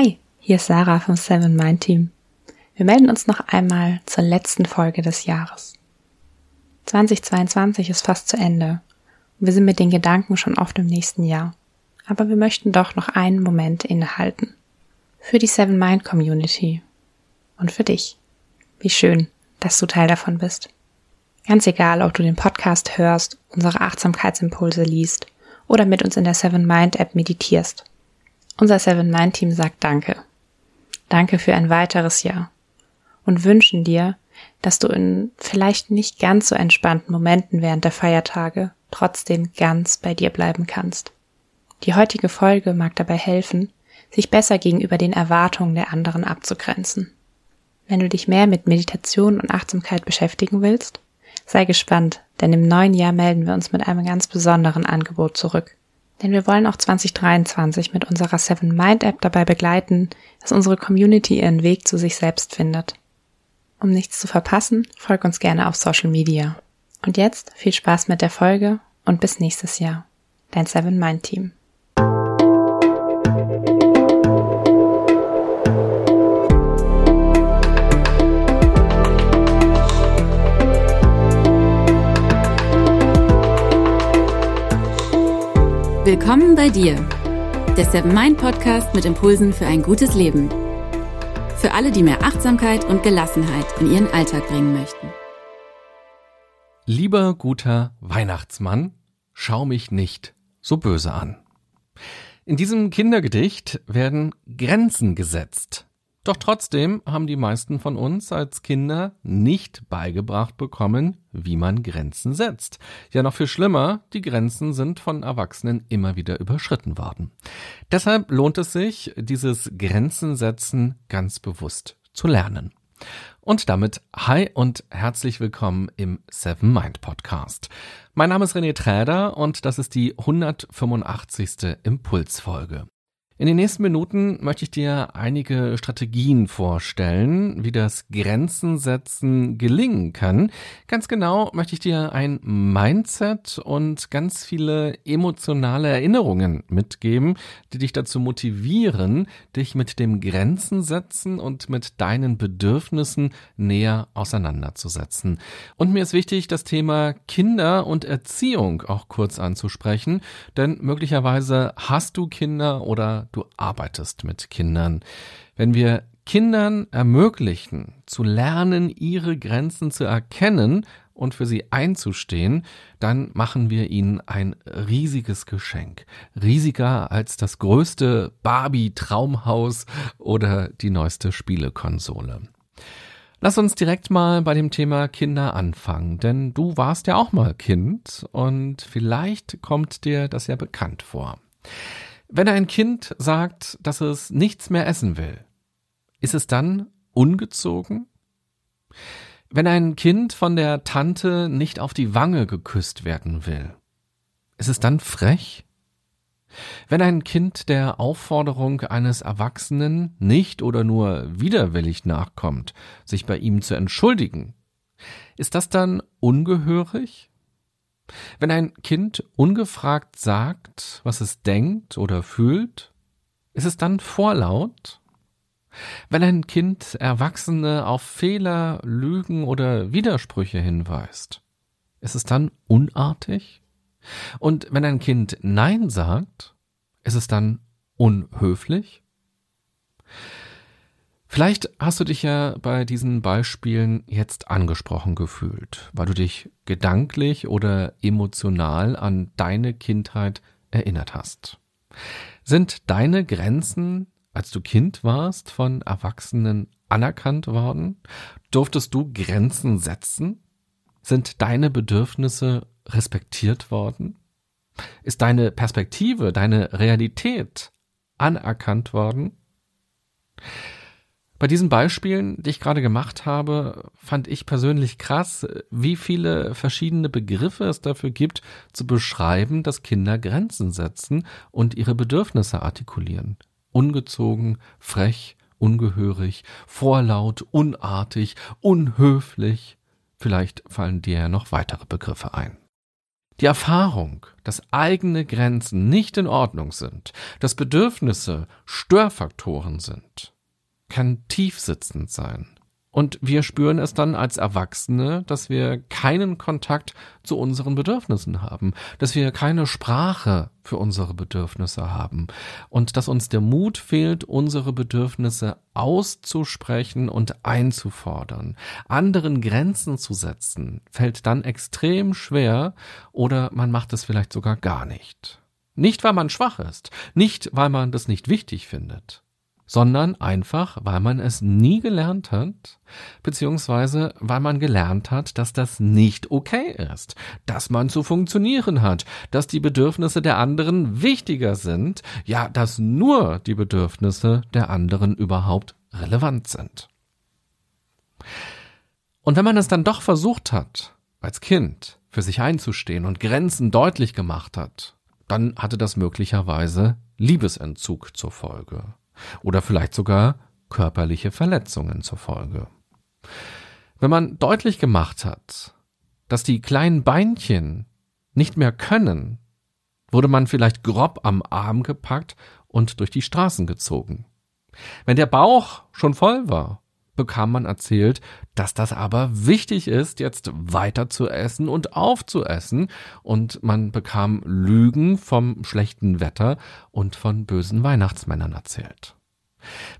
Hi, hier ist Sarah vom Seven Mind Team. Wir melden uns noch einmal zur letzten Folge des Jahres. 2022 ist fast zu Ende und wir sind mit den Gedanken schon oft im nächsten Jahr. Aber wir möchten doch noch einen Moment innehalten. Für die Seven Mind Community. Und für dich. Wie schön, dass du Teil davon bist. Ganz egal, ob du den Podcast hörst, unsere Achtsamkeitsimpulse liest oder mit uns in der Seven Mind App meditierst. Unser Seven Mind Team sagt Danke. Danke für ein weiteres Jahr und wünschen dir, dass du in vielleicht nicht ganz so entspannten Momenten während der Feiertage trotzdem ganz bei dir bleiben kannst. Die heutige Folge mag dabei helfen, sich besser gegenüber den Erwartungen der anderen abzugrenzen. Wenn du dich mehr mit Meditation und Achtsamkeit beschäftigen willst, sei gespannt, denn im neuen Jahr melden wir uns mit einem ganz besonderen Angebot zurück. Denn wir wollen auch 2023 mit unserer Seven Mind App dabei begleiten, dass unsere Community ihren Weg zu sich selbst findet. Um nichts zu verpassen, folg uns gerne auf Social Media. Und jetzt viel Spaß mit der Folge und bis nächstes Jahr. Dein Seven Mind Team. Willkommen bei dir, der Seven Mind Podcast mit Impulsen für ein gutes Leben. Für alle, die mehr Achtsamkeit und Gelassenheit in ihren Alltag bringen möchten. Lieber guter Weihnachtsmann, schau mich nicht so böse an. In diesem Kindergedicht werden Grenzen gesetzt. Doch trotzdem haben die meisten von uns als Kinder nicht beigebracht bekommen, wie man Grenzen setzt. Ja, noch viel schlimmer, die Grenzen sind von Erwachsenen immer wieder überschritten worden. Deshalb lohnt es sich, dieses Grenzen setzen ganz bewusst zu lernen. Und damit hi und herzlich willkommen im Seven Mind Podcast. Mein Name ist René Träder und das ist die 185. Impulsfolge. In den nächsten Minuten möchte ich dir einige Strategien vorstellen, wie das Grenzen setzen gelingen kann. Ganz genau möchte ich dir ein Mindset und ganz viele emotionale Erinnerungen mitgeben, die dich dazu motivieren, dich mit dem Grenzen setzen und mit deinen Bedürfnissen näher auseinanderzusetzen. Und mir ist wichtig, das Thema Kinder und Erziehung auch kurz anzusprechen, denn möglicherweise hast du Kinder oder du arbeitest mit Kindern. Wenn wir Kindern ermöglichen, zu lernen, ihre Grenzen zu erkennen und für sie einzustehen, dann machen wir ihnen ein riesiges Geschenk. Riesiger als das größte Barbie-Traumhaus oder die neueste Spielekonsole. Lass uns direkt mal bei dem Thema Kinder anfangen, denn du warst ja auch mal Kind und vielleicht kommt dir das ja bekannt vor. Wenn ein Kind sagt, dass es nichts mehr essen will, ist es dann ungezogen? Wenn ein Kind von der Tante nicht auf die Wange geküsst werden will, ist es dann frech? Wenn ein Kind der Aufforderung eines Erwachsenen nicht oder nur widerwillig nachkommt, sich bei ihm zu entschuldigen, ist das dann ungehörig? Wenn ein Kind ungefragt sagt, was es denkt oder fühlt, ist es dann vorlaut? Wenn ein Kind Erwachsene auf Fehler, Lügen oder Widersprüche hinweist, ist es dann unartig? Und wenn ein Kind Nein sagt, ist es dann unhöflich? Vielleicht hast du dich ja bei diesen Beispielen jetzt angesprochen gefühlt, weil du dich gedanklich oder emotional an deine Kindheit erinnert hast. Sind deine Grenzen, als du Kind warst, von Erwachsenen anerkannt worden? Durftest du Grenzen setzen? Sind deine Bedürfnisse respektiert worden? Ist deine Perspektive, deine Realität anerkannt worden? Bei diesen Beispielen, die ich gerade gemacht habe, fand ich persönlich krass, wie viele verschiedene Begriffe es dafür gibt, zu beschreiben, dass Kinder Grenzen setzen und ihre Bedürfnisse artikulieren. Ungezogen, frech, ungehörig, vorlaut, unartig, unhöflich. Vielleicht fallen dir ja noch weitere Begriffe ein. Die Erfahrung, dass eigene Grenzen nicht in Ordnung sind, dass Bedürfnisse Störfaktoren sind, kann tiefsitzend sein. Und wir spüren es dann als Erwachsene, dass wir keinen Kontakt zu unseren Bedürfnissen haben, dass wir keine Sprache für unsere Bedürfnisse haben und dass uns der Mut fehlt, unsere Bedürfnisse auszusprechen und einzufordern. Anderen Grenzen zu setzen, fällt dann extrem schwer oder man macht es vielleicht sogar gar nicht. Nicht, weil man schwach ist, nicht, weil man das nicht wichtig findet sondern einfach, weil man es nie gelernt hat, beziehungsweise weil man gelernt hat, dass das nicht okay ist, dass man zu funktionieren hat, dass die Bedürfnisse der anderen wichtiger sind, ja, dass nur die Bedürfnisse der anderen überhaupt relevant sind. Und wenn man es dann doch versucht hat, als Kind für sich einzustehen und Grenzen deutlich gemacht hat, dann hatte das möglicherweise Liebesentzug zur Folge oder vielleicht sogar körperliche Verletzungen zur Folge. Wenn man deutlich gemacht hat, dass die kleinen Beinchen nicht mehr können, wurde man vielleicht grob am Arm gepackt und durch die Straßen gezogen. Wenn der Bauch schon voll war, bekam man erzählt, dass das aber wichtig ist, jetzt weiter zu essen und aufzuessen, und man bekam Lügen vom schlechten Wetter und von bösen Weihnachtsmännern erzählt.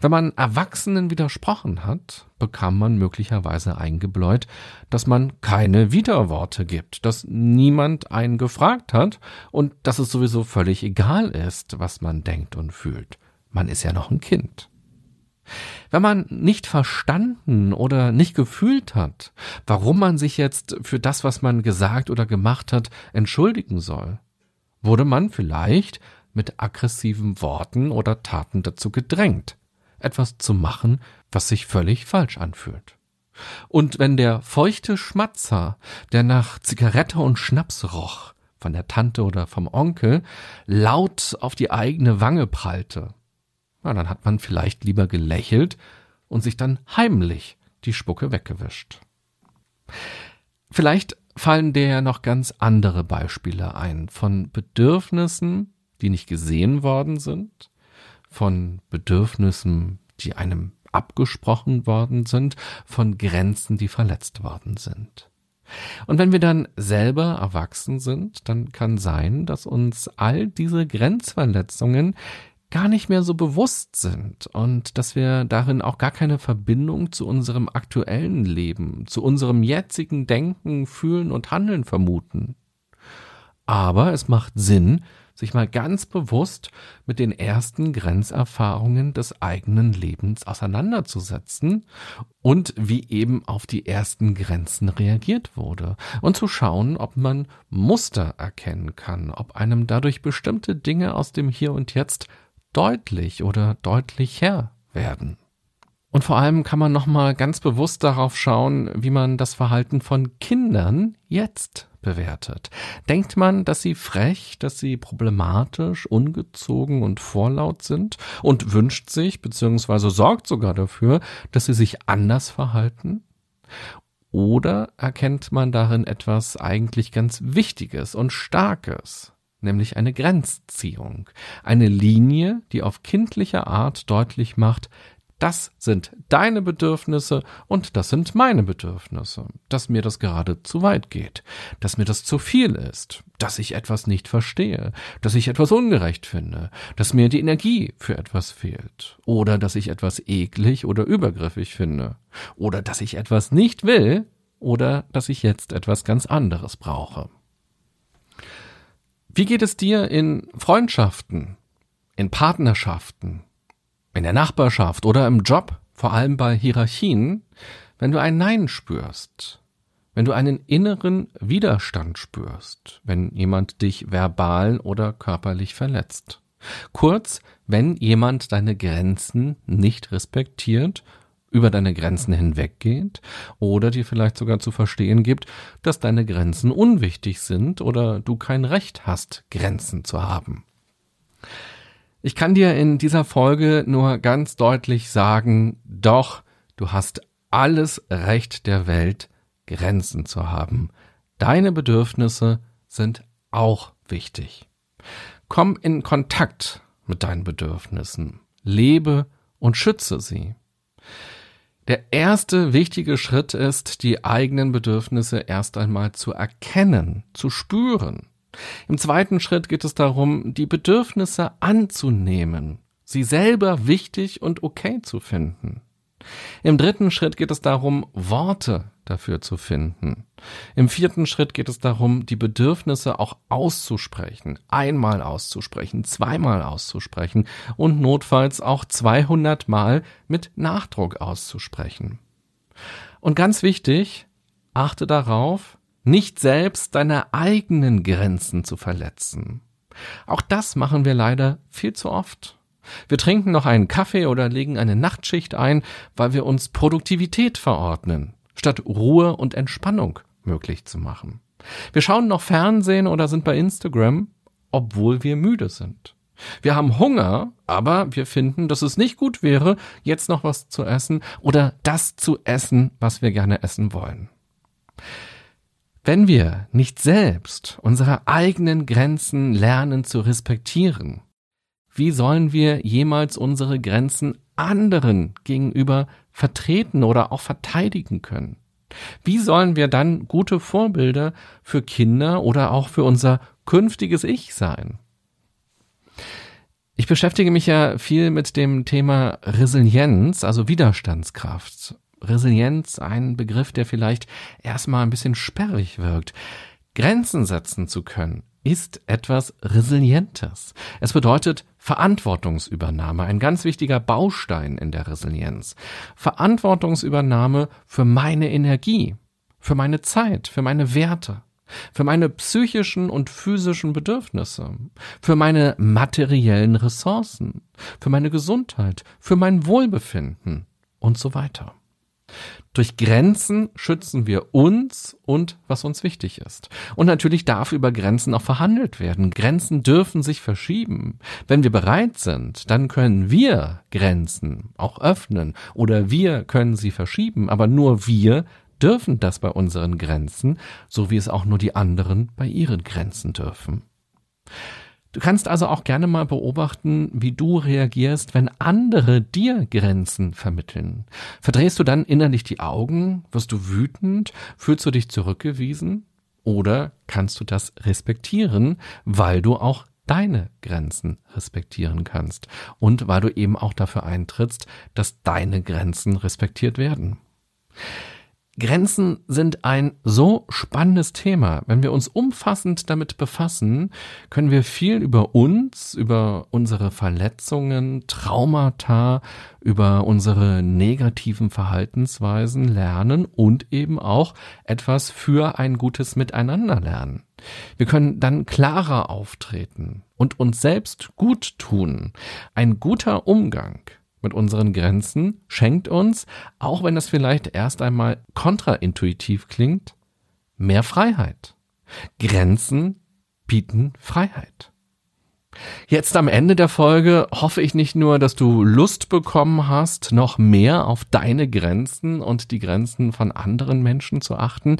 Wenn man Erwachsenen widersprochen hat, bekam man möglicherweise eingebläut, dass man keine Widerworte gibt, dass niemand einen gefragt hat und dass es sowieso völlig egal ist, was man denkt und fühlt. Man ist ja noch ein Kind. Wenn man nicht verstanden oder nicht gefühlt hat, warum man sich jetzt für das, was man gesagt oder gemacht hat, entschuldigen soll, wurde man vielleicht mit aggressiven Worten oder Taten dazu gedrängt, etwas zu machen, was sich völlig falsch anfühlt. Und wenn der feuchte Schmatzer, der nach Zigarette und Schnaps roch, von der Tante oder vom Onkel, laut auf die eigene Wange prallte, na, dann hat man vielleicht lieber gelächelt und sich dann heimlich die Spucke weggewischt. Vielleicht fallen dir noch ganz andere Beispiele ein von Bedürfnissen, die nicht gesehen worden sind, von Bedürfnissen, die einem abgesprochen worden sind, von Grenzen, die verletzt worden sind. Und wenn wir dann selber erwachsen sind, dann kann sein, dass uns all diese Grenzverletzungen gar nicht mehr so bewusst sind und dass wir darin auch gar keine Verbindung zu unserem aktuellen Leben, zu unserem jetzigen Denken, Fühlen und Handeln vermuten. Aber es macht Sinn, sich mal ganz bewusst mit den ersten Grenzerfahrungen des eigenen Lebens auseinanderzusetzen und wie eben auf die ersten Grenzen reagiert wurde und zu schauen, ob man Muster erkennen kann, ob einem dadurch bestimmte Dinge aus dem Hier und Jetzt deutlich oder deutlicher werden. Und vor allem kann man nochmal ganz bewusst darauf schauen, wie man das Verhalten von Kindern jetzt bewertet. Denkt man, dass sie frech, dass sie problematisch, ungezogen und vorlaut sind und wünscht sich bzw. sorgt sogar dafür, dass sie sich anders verhalten? Oder erkennt man darin etwas eigentlich ganz Wichtiges und Starkes? Nämlich eine Grenzziehung, eine Linie, die auf kindliche Art deutlich macht, das sind deine Bedürfnisse und das sind meine Bedürfnisse. Dass mir das gerade zu weit geht, dass mir das zu viel ist, dass ich etwas nicht verstehe, dass ich etwas ungerecht finde, dass mir die Energie für etwas fehlt. Oder dass ich etwas eklig oder übergriffig finde. Oder dass ich etwas nicht will. Oder dass ich jetzt etwas ganz anderes brauche. Wie geht es dir in Freundschaften, in Partnerschaften, in der Nachbarschaft oder im Job, vor allem bei Hierarchien, wenn du ein Nein spürst, wenn du einen inneren Widerstand spürst, wenn jemand dich verbal oder körperlich verletzt. Kurz, wenn jemand deine Grenzen nicht respektiert, über deine Grenzen hinweggeht oder dir vielleicht sogar zu verstehen gibt, dass deine Grenzen unwichtig sind oder du kein Recht hast, Grenzen zu haben. Ich kann dir in dieser Folge nur ganz deutlich sagen, doch, du hast alles Recht der Welt, Grenzen zu haben. Deine Bedürfnisse sind auch wichtig. Komm in Kontakt mit deinen Bedürfnissen, lebe und schütze sie. Der erste wichtige Schritt ist, die eigenen Bedürfnisse erst einmal zu erkennen, zu spüren. Im zweiten Schritt geht es darum, die Bedürfnisse anzunehmen, sie selber wichtig und okay zu finden. Im dritten Schritt geht es darum, Worte dafür zu finden. Im vierten Schritt geht es darum, die Bedürfnisse auch auszusprechen, einmal auszusprechen, zweimal auszusprechen und notfalls auch 200 Mal mit Nachdruck auszusprechen. Und ganz wichtig, achte darauf, nicht selbst deine eigenen Grenzen zu verletzen. Auch das machen wir leider viel zu oft. Wir trinken noch einen Kaffee oder legen eine Nachtschicht ein, weil wir uns Produktivität verordnen, statt Ruhe und Entspannung möglich zu machen. Wir schauen noch Fernsehen oder sind bei Instagram, obwohl wir müde sind. Wir haben Hunger, aber wir finden, dass es nicht gut wäre, jetzt noch was zu essen oder das zu essen, was wir gerne essen wollen. Wenn wir nicht selbst unsere eigenen Grenzen lernen zu respektieren, wie sollen wir jemals unsere Grenzen anderen gegenüber vertreten oder auch verteidigen können? Wie sollen wir dann gute Vorbilder für Kinder oder auch für unser künftiges Ich sein? Ich beschäftige mich ja viel mit dem Thema Resilienz, also Widerstandskraft. Resilienz, ein Begriff, der vielleicht erstmal ein bisschen sperrig wirkt. Grenzen setzen zu können, ist etwas Resilientes. Es bedeutet Verantwortungsübernahme, ein ganz wichtiger Baustein in der Resilienz. Verantwortungsübernahme für meine Energie, für meine Zeit, für meine Werte, für meine psychischen und physischen Bedürfnisse, für meine materiellen Ressourcen, für meine Gesundheit, für mein Wohlbefinden und so weiter. Durch Grenzen schützen wir uns und was uns wichtig ist. Und natürlich darf über Grenzen auch verhandelt werden. Grenzen dürfen sich verschieben. Wenn wir bereit sind, dann können wir Grenzen auch öffnen oder wir können sie verschieben, aber nur wir dürfen das bei unseren Grenzen, so wie es auch nur die anderen bei ihren Grenzen dürfen. Du kannst also auch gerne mal beobachten, wie du reagierst, wenn andere dir Grenzen vermitteln. Verdrehst du dann innerlich die Augen? Wirst du wütend? Fühlst du dich zurückgewiesen? Oder kannst du das respektieren, weil du auch deine Grenzen respektieren kannst und weil du eben auch dafür eintrittst, dass deine Grenzen respektiert werden? Grenzen sind ein so spannendes Thema. Wenn wir uns umfassend damit befassen, können wir viel über uns, über unsere Verletzungen, Traumata, über unsere negativen Verhaltensweisen lernen und eben auch etwas für ein gutes Miteinander lernen. Wir können dann klarer auftreten und uns selbst gut tun. Ein guter Umgang mit unseren Grenzen schenkt uns, auch wenn das vielleicht erst einmal kontraintuitiv klingt, mehr Freiheit. Grenzen bieten Freiheit. Jetzt am Ende der Folge hoffe ich nicht nur, dass du Lust bekommen hast, noch mehr auf deine Grenzen und die Grenzen von anderen Menschen zu achten.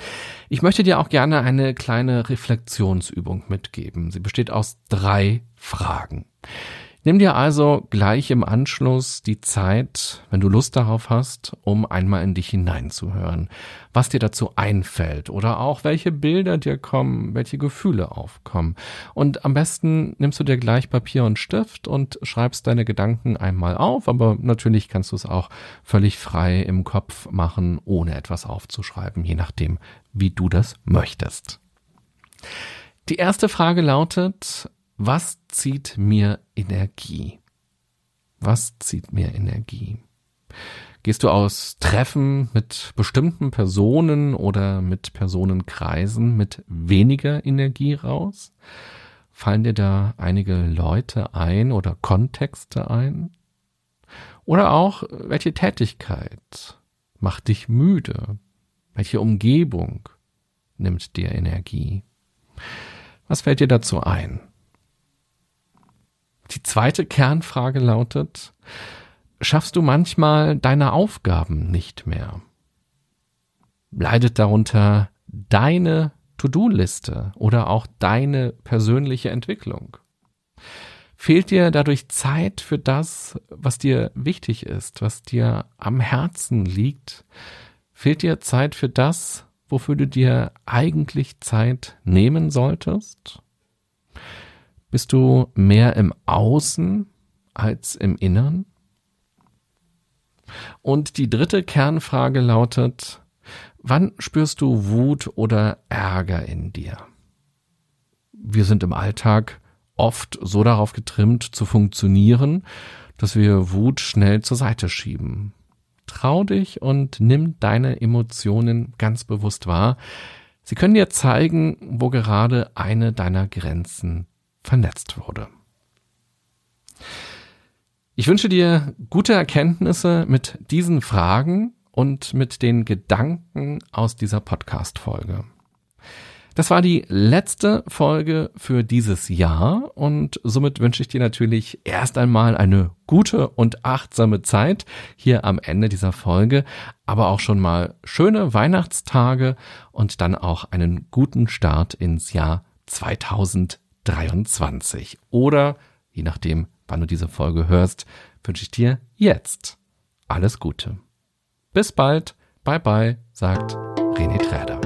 Ich möchte dir auch gerne eine kleine Reflexionsübung mitgeben. Sie besteht aus drei Fragen. Nimm dir also gleich im Anschluss die Zeit, wenn du Lust darauf hast, um einmal in dich hineinzuhören, was dir dazu einfällt oder auch welche Bilder dir kommen, welche Gefühle aufkommen. Und am besten nimmst du dir gleich Papier und Stift und schreibst deine Gedanken einmal auf, aber natürlich kannst du es auch völlig frei im Kopf machen, ohne etwas aufzuschreiben, je nachdem, wie du das möchtest. Die erste Frage lautet, was zieht mir Energie? Was zieht mir Energie? Gehst du aus Treffen mit bestimmten Personen oder mit Personenkreisen mit weniger Energie raus? Fallen dir da einige Leute ein oder Kontexte ein? Oder auch, welche Tätigkeit macht dich müde? Welche Umgebung nimmt dir Energie? Was fällt dir dazu ein? Die zweite Kernfrage lautet, schaffst du manchmal deine Aufgaben nicht mehr? Leidet darunter deine To-Do-Liste oder auch deine persönliche Entwicklung? Fehlt dir dadurch Zeit für das, was dir wichtig ist, was dir am Herzen liegt? Fehlt dir Zeit für das, wofür du dir eigentlich Zeit nehmen solltest? Bist du mehr im Außen als im Innern? Und die dritte Kernfrage lautet, wann spürst du Wut oder Ärger in dir? Wir sind im Alltag oft so darauf getrimmt zu funktionieren, dass wir Wut schnell zur Seite schieben. Trau dich und nimm deine Emotionen ganz bewusst wahr. Sie können dir zeigen, wo gerade eine deiner Grenzen vernetzt wurde. Ich wünsche dir gute Erkenntnisse mit diesen Fragen und mit den Gedanken aus dieser Podcast-Folge. Das war die letzte Folge für dieses Jahr und somit wünsche ich dir natürlich erst einmal eine gute und achtsame Zeit hier am Ende dieser Folge, aber auch schon mal schöne Weihnachtstage und dann auch einen guten Start ins Jahr 2023. Oder, je nachdem, wann du diese Folge hörst, wünsche ich dir jetzt alles Gute. Bis bald, bye bye, sagt René Träder.